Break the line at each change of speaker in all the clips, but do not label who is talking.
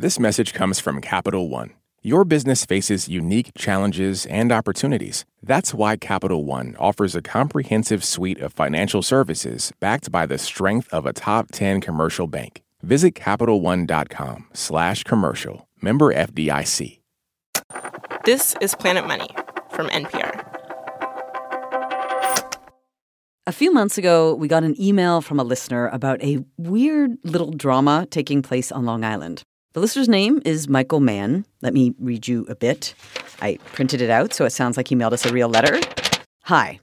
This message comes from Capital One. Your business faces unique challenges and opportunities. That's why Capital One offers a comprehensive suite of financial services backed by the strength of a top 10 commercial bank. Visit CapitalOne.com slash commercial. Member FDIC.
This is Planet Money from NPR.
A few months ago, we got an email from a listener about a weird little drama taking place on Long Island. The listener's name is Michael Mann. Let me read you a bit. I printed it out so it sounds like he mailed us a real letter. Hi.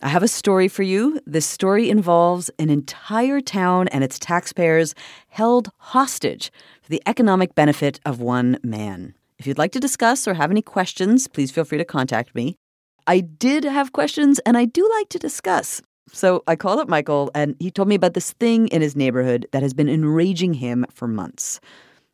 I have a story for you. This story involves an entire town and its taxpayers held hostage for the economic benefit of one man. If you'd like to discuss or have any questions, please feel free to contact me. I did have questions and I do like to discuss. So I called up Michael and he told me about this thing in his neighborhood that has been enraging him for months.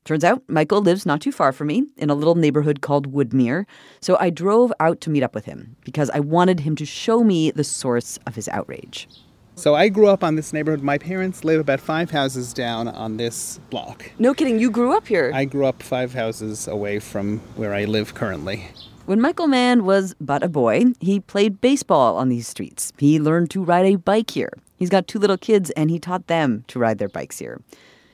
Turns out Michael lives not too far from me in a little neighborhood called Woodmere. So I drove out to meet up with him because I wanted him to show me the source of his outrage.
So I grew up on this neighborhood. My parents live about five houses down on this block.
No kidding, you grew up here.
I grew up five houses away from where I live currently.
When Michael Mann was but a boy, he played baseball on these streets. He learned to ride a bike here. He's got two little kids, and he taught them to ride their bikes here.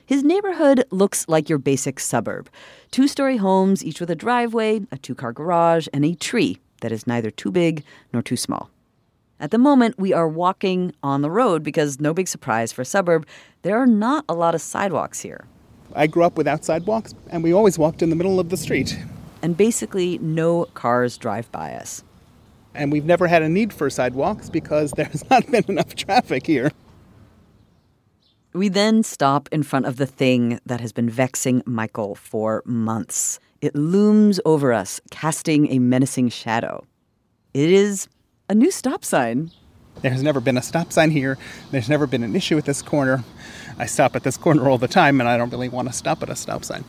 His neighborhood looks like your basic suburb two story homes, each with a driveway, a two car garage, and a tree that is neither too big nor too small. At the moment, we are walking on the road because, no big surprise for a suburb, there are not a lot of sidewalks here.
I grew up without sidewalks, and we always walked in the middle of the street
and basically no cars drive by us.
And we've never had a need for sidewalks because there's not been enough traffic here.
We then stop in front of the thing that has been vexing Michael for months. It looms over us, casting a menacing shadow. It is a new stop sign.
There's never been a stop sign here. There's never been an issue at this corner. I stop at this corner all the time, and I don't really want to stop at a stop sign.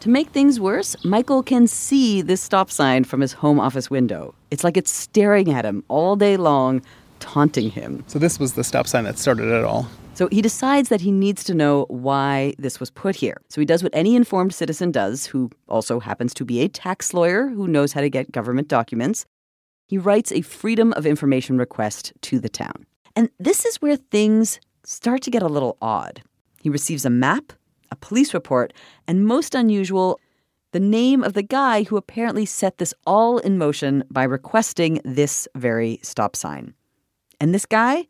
To make things worse, Michael can see this stop sign from his home office window. It's like it's staring at him all day long, taunting him.
So, this was the stop sign that started it all.
So, he decides that he needs to know why this was put here. So, he does what any informed citizen does, who also happens to be a tax lawyer who knows how to get government documents. He writes a Freedom of Information request to the town. And this is where things start to get a little odd. He receives a map a police report, and most unusual, the name of the guy who apparently set this all in motion by requesting this very stop sign. And this guy,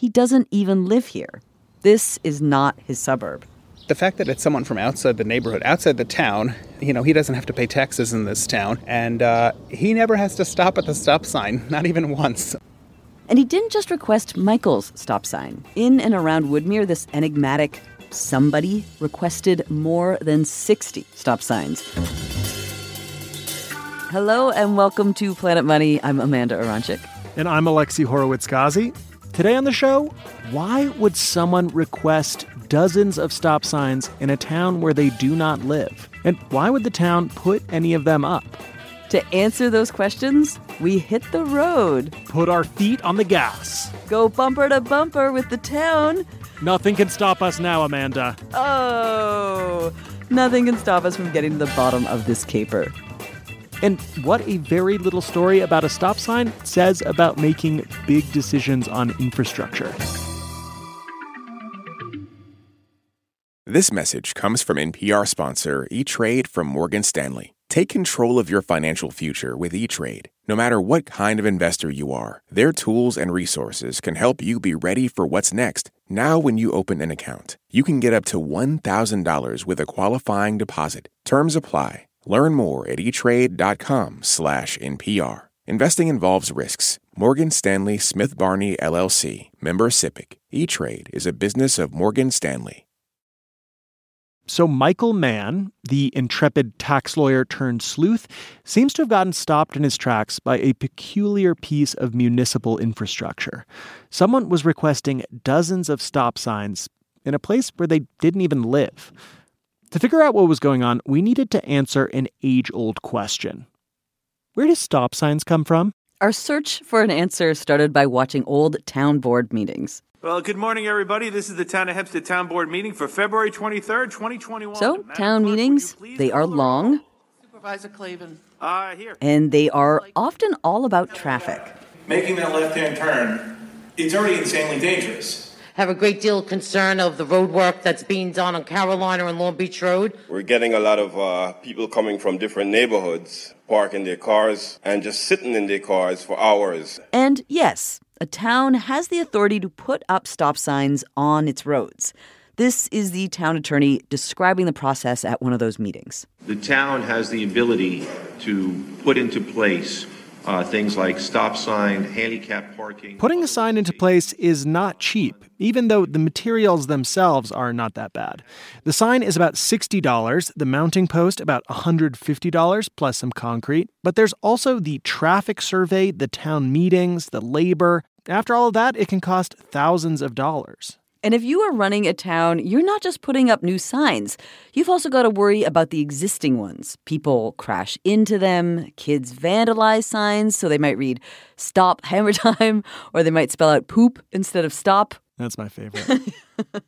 he doesn't even live here. This is not his suburb.
The fact that it's someone from outside the neighborhood, outside the town, you know, he doesn't have to pay taxes in this town, and uh, he never has to stop at the stop sign, not even once.
And he didn't just request Michael's stop sign. In and around Woodmere, this enigmatic somebody requested more than 60 stop signs. Hello and welcome to Planet Money. I'm Amanda Aronczyk.
And I'm Alexi Horowitz Ghazi. Today on the show, why would someone request dozens of stop signs in a town where they do not live? And why would the town put any of them up?
To answer those questions, we hit the road.
Put our feet on the gas.
Go bumper to bumper with the town.
Nothing can stop us now, Amanda.
Oh, nothing can stop us from getting to the bottom of this caper.
And what a very little story about a stop sign says about making big decisions on infrastructure.
This message comes from NPR sponsor E Trade from Morgan Stanley. Take control of your financial future with E Trade. No matter what kind of investor you are, their tools and resources can help you be ready for what's next. Now, when you open an account, you can get up to $1,000 with a qualifying deposit. Terms apply. Learn more at etrade.com slash NPR. Investing involves risks. Morgan Stanley Smith Barney LLC, member SIPC. E-Trade is a business of Morgan Stanley.
So, Michael Mann, the intrepid tax lawyer turned sleuth, seems to have gotten stopped in his tracks by a peculiar piece of municipal infrastructure. Someone was requesting dozens of stop signs in a place where they didn't even live. To figure out what was going on, we needed to answer an age old question Where do stop signs come from?
Our search for an answer started by watching old town board meetings.
Well, good morning, everybody. This is the Town of Hempstead Town Board meeting for February 23rd, 2021.
So,
Madam
town
Clerk, would
meetings, they are
call the roll?
long
Supervisor Clavin.
Uh, here.
and they are often all about traffic.
making that left-hand turn, it's already insanely dangerous.
Have a great deal of concern of the road work that's being done on Carolina and Long Beach Road.
We're getting a lot of uh, people coming from different neighborhoods, parking their cars and just sitting in their cars for hours.
And yes, a town has the authority to put up stop signs on its roads. This is the town attorney describing the process at one of those meetings.
The town has the ability to put into place uh, things like stop sign, handicap parking.
Putting a sign into place is not cheap, even though the materials themselves are not that bad. The sign is about $60, the mounting post about $150 plus some concrete, but there's also the traffic survey, the town meetings, the labor. After all of that, it can cost thousands of dollars.
And if you are running a town, you're not just putting up new signs. You've also got to worry about the existing ones. People crash into them, kids vandalize signs, so they might read stop hammer time, or they might spell out poop instead of stop.
That's my favorite.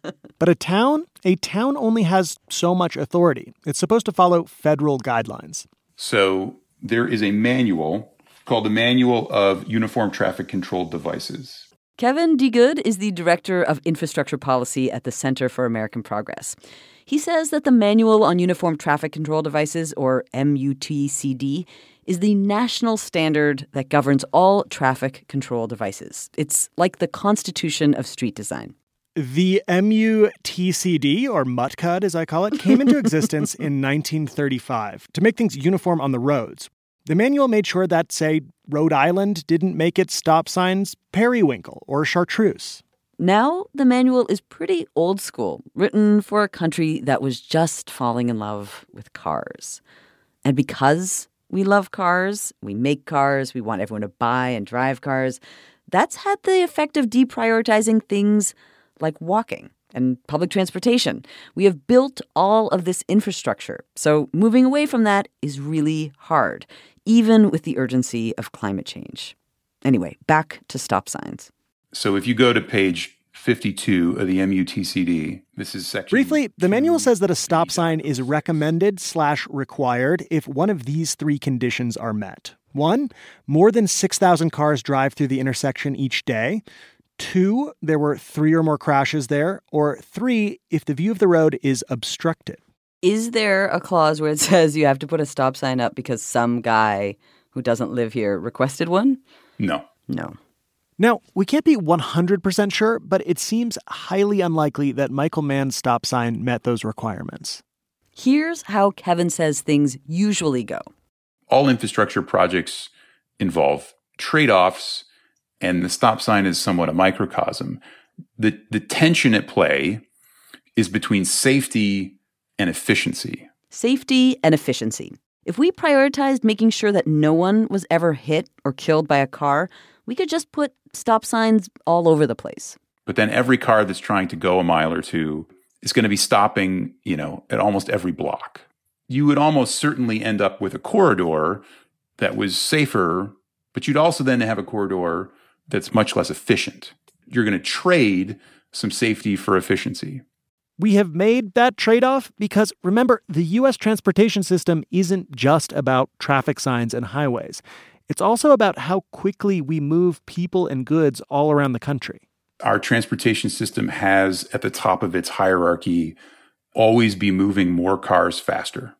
but a town, a town only has so much authority. It's supposed to follow federal guidelines.
So there is a manual called the Manual of Uniform Traffic Control Devices.
Kevin DeGood is the director of infrastructure policy at the Center for American Progress. He says that the Manual on Uniform Traffic Control Devices, or MUTCD, is the national standard that governs all traffic control devices. It's like the constitution of street design.
The MUTCD, or MUTCUD as I call it, came into existence in 1935 to make things uniform on the roads. The manual made sure that, say, Rhode Island didn't make its stop signs periwinkle or chartreuse.
Now, the manual is pretty old school, written for a country that was just falling in love with cars. And because we love cars, we make cars, we want everyone to buy and drive cars, that's had the effect of deprioritizing things like walking and public transportation. We have built all of this infrastructure, so moving away from that is really hard, even with the urgency of climate change. Anyway, back to stop signs.
So if you go to page 52 of the MUTCD, this is section.
Briefly, the manual says that a stop sign is recommended slash required if one of these three conditions are met. One, more than 6,000 cars drive through the intersection each day. Two, there were three or more crashes there. Or three, if the view of the road is obstructed.
Is there a clause where it says you have to put a stop sign up because some guy who doesn't live here requested one?
No.
No.
Now, we can't be 100% sure, but it seems highly unlikely that Michael Mann's stop sign met those requirements.
Here's how Kevin says things usually go.
All infrastructure projects involve trade offs, and the stop sign is somewhat a microcosm. The, the tension at play is between safety and efficiency.
Safety and efficiency. If we prioritized making sure that no one was ever hit or killed by a car, we could just put stop signs all over the place.
But then every car that's trying to go a mile or two is going to be stopping, you know, at almost every block. You would almost certainly end up with a corridor that was safer, but you'd also then have a corridor that's much less efficient. You're going to trade some safety for efficiency.
We have made that trade off because remember, the US transportation system isn't just about traffic signs and highways. It's also about how quickly we move people and goods all around the country.
Our transportation system has at the top of its hierarchy always be moving more cars faster.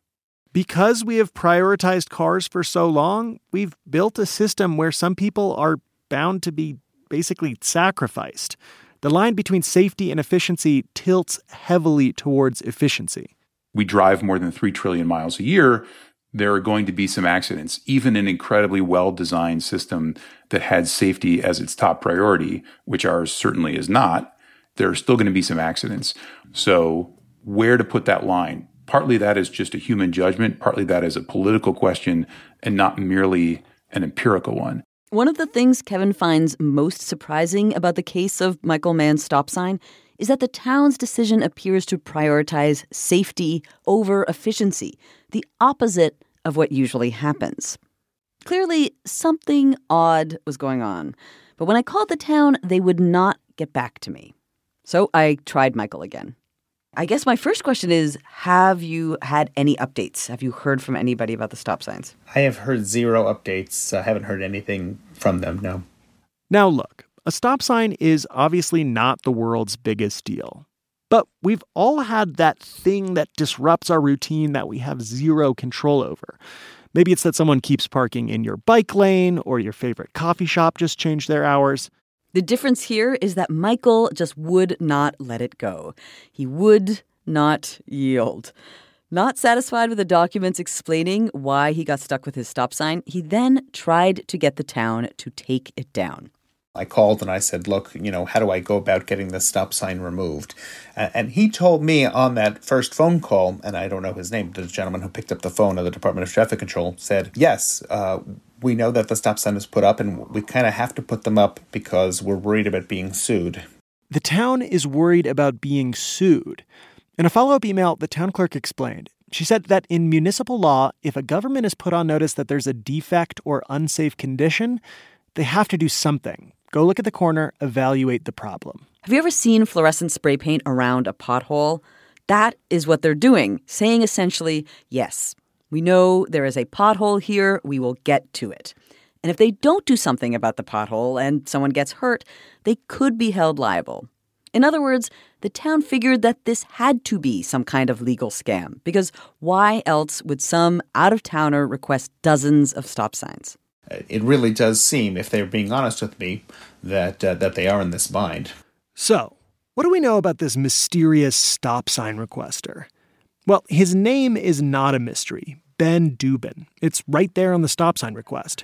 Because we have prioritized cars for so long, we've built a system where some people are bound to be basically sacrificed. The line between safety and efficiency tilts heavily towards efficiency.
We drive more than 3 trillion miles a year. There are going to be some accidents. Even an incredibly well designed system that had safety as its top priority, which ours certainly is not, there are still going to be some accidents. So, where to put that line? Partly that is just a human judgment, partly that is a political question and not merely an empirical one.
One of the things Kevin finds most surprising about the case of Michael Mann's stop sign is that the town's decision appears to prioritize safety over efficiency, the opposite of what usually happens. Clearly, something odd was going on. But when I called the town, they would not get back to me. So I tried Michael again. I guess my first question is Have you had any updates? Have you heard from anybody about the stop signs?
I have heard zero updates. I haven't heard anything from them, no.
Now, look, a stop sign is obviously not the world's biggest deal. But we've all had that thing that disrupts our routine that we have zero control over. Maybe it's that someone keeps parking in your bike lane or your favorite coffee shop just changed their hours.
The difference here is that Michael just would not let it go. He would not yield. Not satisfied with the documents explaining why he got stuck with his stop sign, he then tried to get the town to take it down.
I called and I said, Look, you know, how do I go about getting this stop sign removed? And he told me on that first phone call, and I don't know his name, the gentleman who picked up the phone of the Department of Traffic Control said, Yes, uh, we know that the stop sign is put up, and we kind of have to put them up because we're worried about being sued.
The town is worried about being sued. In a follow up email, the town clerk explained. She said that in municipal law, if a government is put on notice that there's a defect or unsafe condition, they have to do something. Go look at the corner, evaluate the problem.
Have you ever seen fluorescent spray paint around a pothole? That is what they're doing, saying essentially, yes, we know there is a pothole here. We will get to it. And if they don't do something about the pothole and someone gets hurt, they could be held liable. In other words, the town figured that this had to be some kind of legal scam, because why else would some out of towner request dozens of stop signs?
It really does seem, if they're being honest with me, that uh, that they are in this bind.
So, what do we know about this mysterious stop sign requester? Well, his name is not a mystery. Ben Dubin. It's right there on the stop sign request.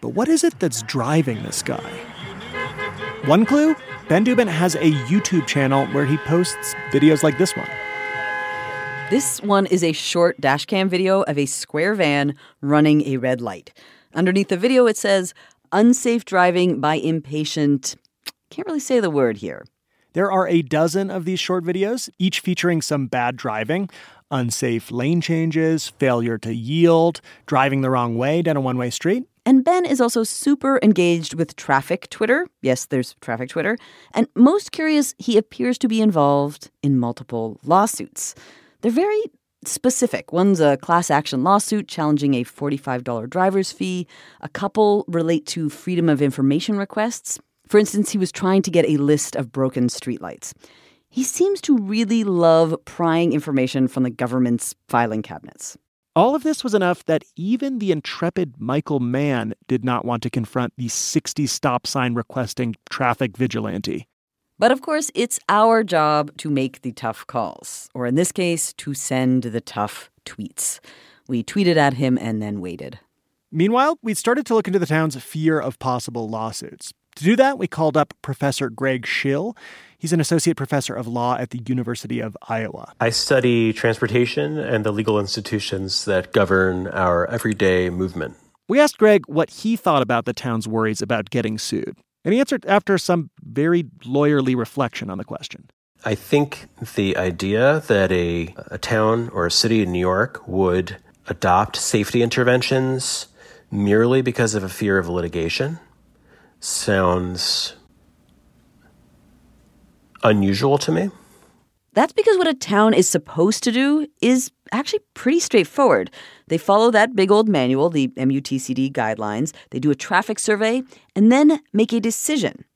But what is it that's driving this guy? One clue Ben Dubin has a YouTube channel where he posts videos like this one.
This one is a short dashcam video of a square van running a red light. Underneath the video, it says, unsafe driving by impatient. Can't really say the word here.
There are a dozen of these short videos, each featuring some bad driving unsafe lane changes, failure to yield, driving the wrong way down a one way street.
And Ben is also super engaged with traffic Twitter. Yes, there's traffic Twitter. And most curious, he appears to be involved in multiple lawsuits. They're very specific. One's a class action lawsuit challenging a $45 driver's fee. A couple relate to freedom of information requests. For instance, he was trying to get a list of broken streetlights. He seems to really love prying information from the government's filing cabinets.
All of this was enough that even the intrepid Michael Mann did not want to confront the 60 stop sign requesting traffic vigilante.
But of course, it's our job to make the tough calls, or in this case, to send the tough tweets. We tweeted at him and then waited.
Meanwhile, we started to look into the town's fear of possible lawsuits. To do that, we called up Professor Greg Shill. He's an associate professor of law at the University of Iowa.
I study transportation and the legal institutions that govern our everyday movement.
We asked Greg what he thought about the town's worries about getting sued. And he answered after some very lawyerly reflection on the question.
I think the idea that a, a town or a city in New York would adopt safety interventions merely because of a fear of litigation sounds unusual to me.
That's because what a town is supposed to do is actually pretty straightforward. They follow that big old manual, the MUTCD guidelines, they do a traffic survey, and then make a decision.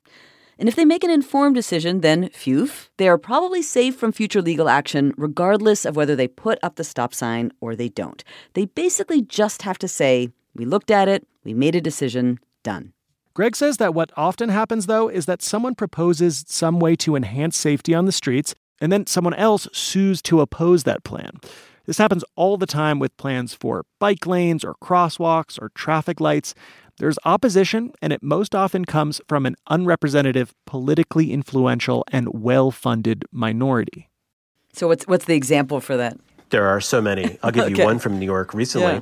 And if they make an informed decision, then phew, they are probably safe from future legal action, regardless of whether they put up the stop sign or they don't. They basically just have to say, We looked at it, we made a decision, done.
Greg says that what often happens, though, is that someone proposes some way to enhance safety on the streets, and then someone else sues to oppose that plan. This happens all the time with plans for bike lanes or crosswalks or traffic lights. There's opposition, and it most often comes from an unrepresentative, politically influential, and well funded minority.
So, what's, what's the example for that?
There are so many. I'll give okay. you one from New York recently. Yeah.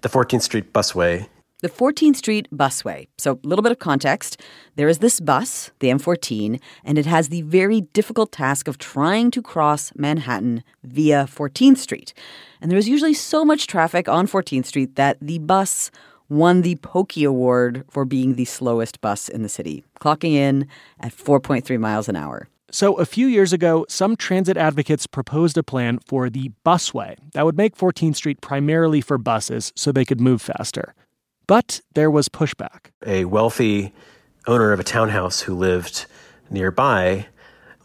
The 14th Street Busway
the 14th Street Busway. So, a little bit of context. There is this bus, the M14, and it has the very difficult task of trying to cross Manhattan via 14th Street. And there is usually so much traffic on 14th Street that the bus won the Pokey Award for being the slowest bus in the city, clocking in at 4.3 miles an hour.
So, a few years ago, some transit advocates proposed a plan for the busway that would make 14th Street primarily for buses so they could move faster. But there was pushback.
A wealthy owner of a townhouse who lived nearby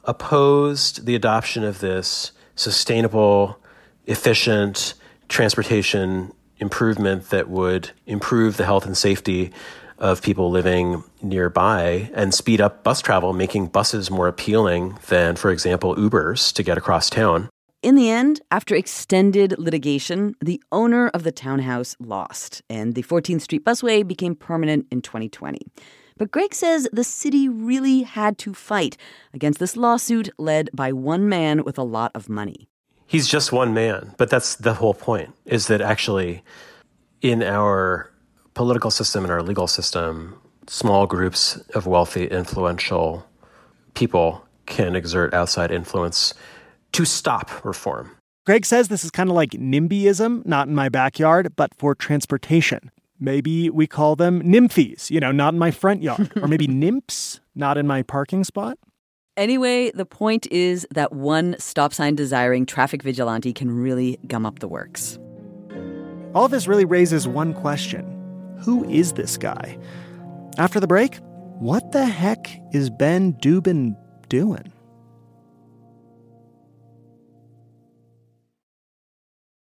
opposed the adoption of this sustainable, efficient transportation improvement that would improve the health and safety of people living nearby and speed up bus travel, making buses more appealing than, for example, Ubers to get across town.
In the end, after extended litigation, the owner of the townhouse lost, and the 14th Street busway became permanent in 2020. But Greg says the city really had to fight against this lawsuit led by one man with a lot of money.
He's just one man, but that's the whole point is that actually in our political system and our legal system, small groups of wealthy, influential people can exert outside influence to stop reform.
Greg says this is kind of like NIMBYism, not in my backyard, but for transportation. Maybe we call them nymphies, you know, not in my front yard. or maybe nymphs, not in my parking spot.
Anyway, the point is that one stop sign desiring traffic vigilante can really gum up the works.
All of this really raises one question Who is this guy? After the break, what the heck is Ben Dubin doing?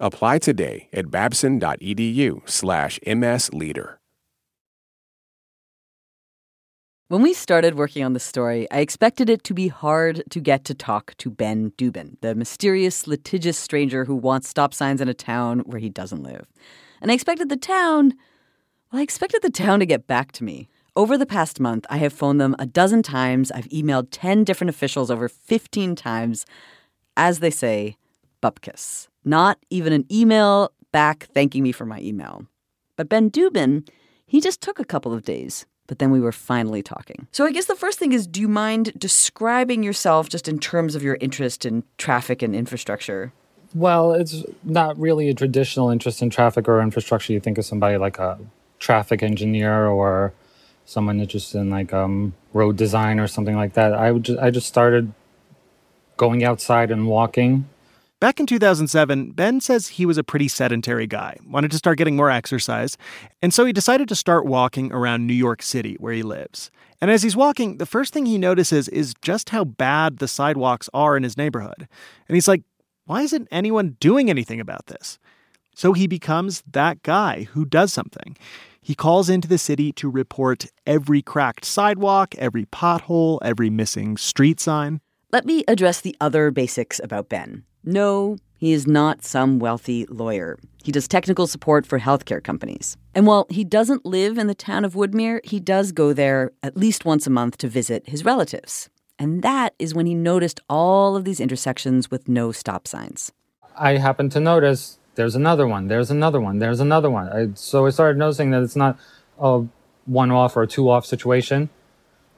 Apply today at babson.edu/slash msleader.
When we started working on this story, I expected it to be hard to get to talk to Ben Dubin, the mysterious, litigious stranger who wants stop signs in a town where he doesn't live. And I expected the town, well, I expected the town to get back to me. Over the past month, I have phoned them a dozen times. I've emailed 10 different officials over 15 times. As they say, bupkis. Not even an email back thanking me for my email. But Ben Dubin, he just took a couple of days but then we were finally talking. So I guess the first thing is do you mind describing yourself just in terms of your interest in traffic and infrastructure?
Well, it's not really a traditional interest in traffic or infrastructure. You think of somebody like a traffic engineer or someone interested in like um, road design or something like that. I would just, I just started going outside and walking
Back in 2007, Ben says he was a pretty sedentary guy, wanted to start getting more exercise, and so he decided to start walking around New York City, where he lives. And as he's walking, the first thing he notices is just how bad the sidewalks are in his neighborhood. And he's like, why isn't anyone doing anything about this? So he becomes that guy who does something. He calls into the city to report every cracked sidewalk, every pothole, every missing street sign.
Let me address the other basics about Ben. No, he is not some wealthy lawyer. He does technical support for healthcare companies. And while he doesn't live in the town of Woodmere, he does go there at least once a month to visit his relatives. And that is when he noticed all of these intersections with no stop signs.
I happened to notice there's another one, there's another one, there's another one. I, so I started noticing that it's not a one off or a two off situation.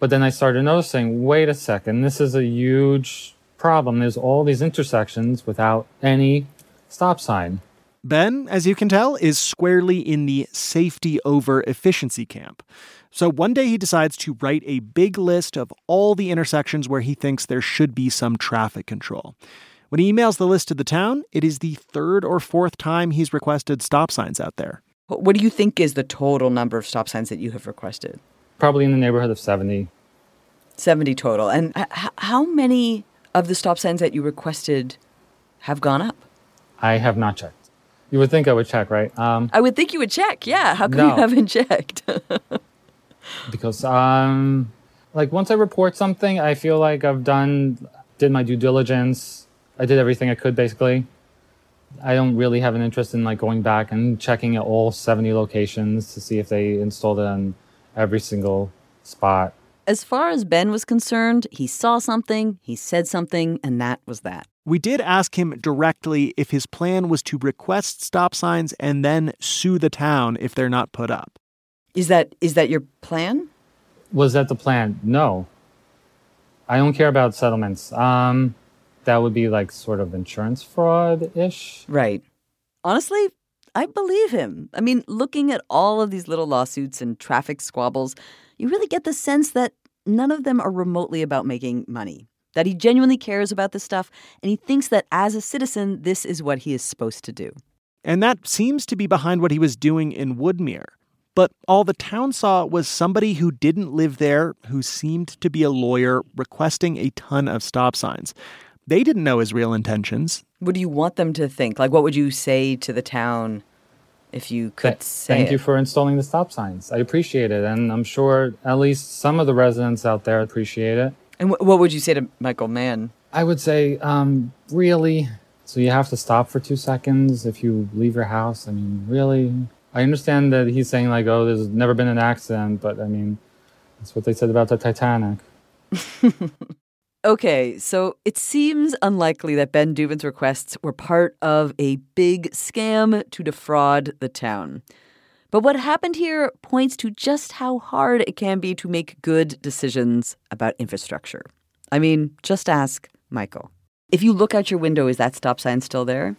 But then I started noticing wait a second, this is a huge problem. There's all these intersections without any stop sign.
Ben, as you can tell, is squarely in the safety over efficiency camp. So one day he decides to write a big list of all the intersections where he thinks there should be some traffic control. When he emails the list to the town, it is the third or fourth time he's requested stop signs out there.
What do you think is the total number of stop signs that you have requested?
Probably in the neighborhood of 70.
70 total. And how many of the stop signs that you requested have gone up?
I have not checked. You would think I would check, right?
Um, I would think you would check. Yeah. How come no. you haven't checked?
because, um, like, once I report something, I feel like I've done, did my due diligence. I did everything I could, basically. I don't really have an interest in like going back and checking at all 70 locations to see if they installed it on every single spot.
As far as Ben was concerned, he saw something, he said something, and that was that.
We did ask him directly if his plan was to request stop signs and then sue the town if they're not put up.
Is that is that your plan?
Was that the plan? No. I don't care about settlements. Um, that would be like sort of insurance fraud ish.
Right. Honestly, I believe him. I mean, looking at all of these little lawsuits and traffic squabbles, you really get the sense that none of them are remotely about making money. That he genuinely cares about this stuff, and he thinks that as a citizen, this is what he is supposed to do.
And that seems to be behind what he was doing in Woodmere. But all the town saw was somebody who didn't live there, who seemed to be a lawyer, requesting a ton of stop signs. They didn't know his real intentions.
What do you want them to think? Like, what would you say to the town if you could
Th-
say
Thank
it?
you for installing the stop signs. I appreciate it. And I'm sure at least some of the residents out there appreciate it.
And wh- what would you say to Michael Mann?
I would say, um, really? So you have to stop for two seconds if you leave your house? I mean, really? I understand that he's saying, like, oh, there's never been an accident, but I mean, that's what they said about the Titanic.
Okay, so it seems unlikely that Ben Dubin's requests were part of a big scam to defraud the town. But what happened here points to just how hard it can be to make good decisions about infrastructure. I mean, just ask Michael. If you look out your window, is that stop sign still there?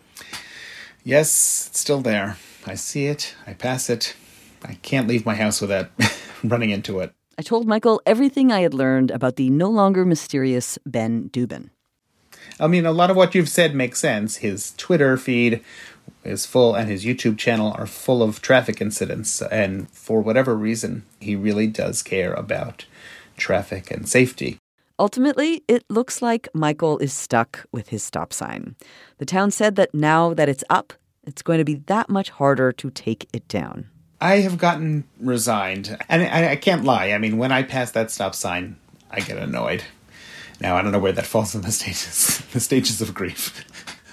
Yes, it's still there. I see it. I pass it. I can't leave my house without running into it.
I told Michael everything I had learned about the no longer mysterious Ben Dubin.
I mean, a lot of what you've said makes sense. His Twitter feed is full, and his YouTube channel are full of traffic incidents. And for whatever reason, he really does care about traffic and safety.
Ultimately, it looks like Michael is stuck with his stop sign. The town said that now that it's up, it's going to be that much harder to take it down.
I have gotten resigned, and I, I can't lie. I mean, when I pass that stop sign, I get annoyed. Now I don't know where that falls in the stages, the stages of grief.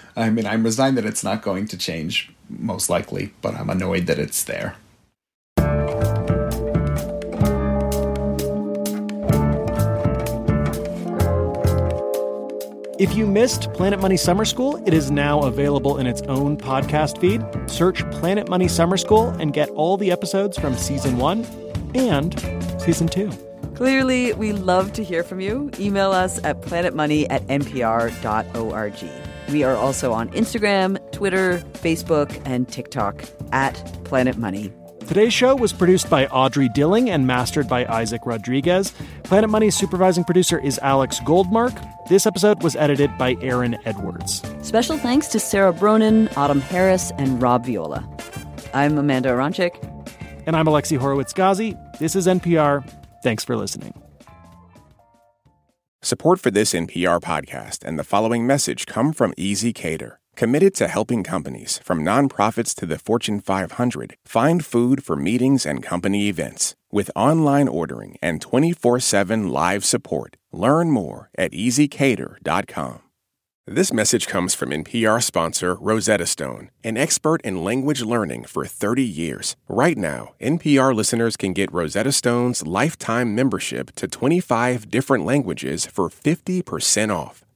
I mean, I'm resigned that it's not going to change, most likely, but I'm annoyed that it's there.
If you missed Planet Money Summer School, it is now available in its own podcast feed. Search Planet Money Summer School and get all the episodes from season one and season two.
Clearly, we love to hear from you. Email us at planetmoney at npr.org. We are also on Instagram, Twitter, Facebook, and TikTok at Planet Money.
Today's show was produced by Audrey Dilling and mastered by Isaac Rodriguez. Planet Money's supervising producer is Alex Goldmark. This episode was edited by Aaron Edwards.
Special thanks to Sarah Bronin, Autumn Harris, and Rob Viola. I'm Amanda Aronczyk.
And I'm Alexi Horowitz Ghazi. This is NPR. Thanks for listening.
Support for this NPR podcast and the following message come from ezCater, committed to helping companies, from nonprofits to the Fortune 500, find food for meetings and company events. With online ordering and 24 7 live support, learn more at easycater.com. This message comes from NPR sponsor Rosetta Stone, an expert in language learning for 30 years. Right now, NPR listeners can get Rosetta Stone's lifetime membership to 25 different languages for 50% off.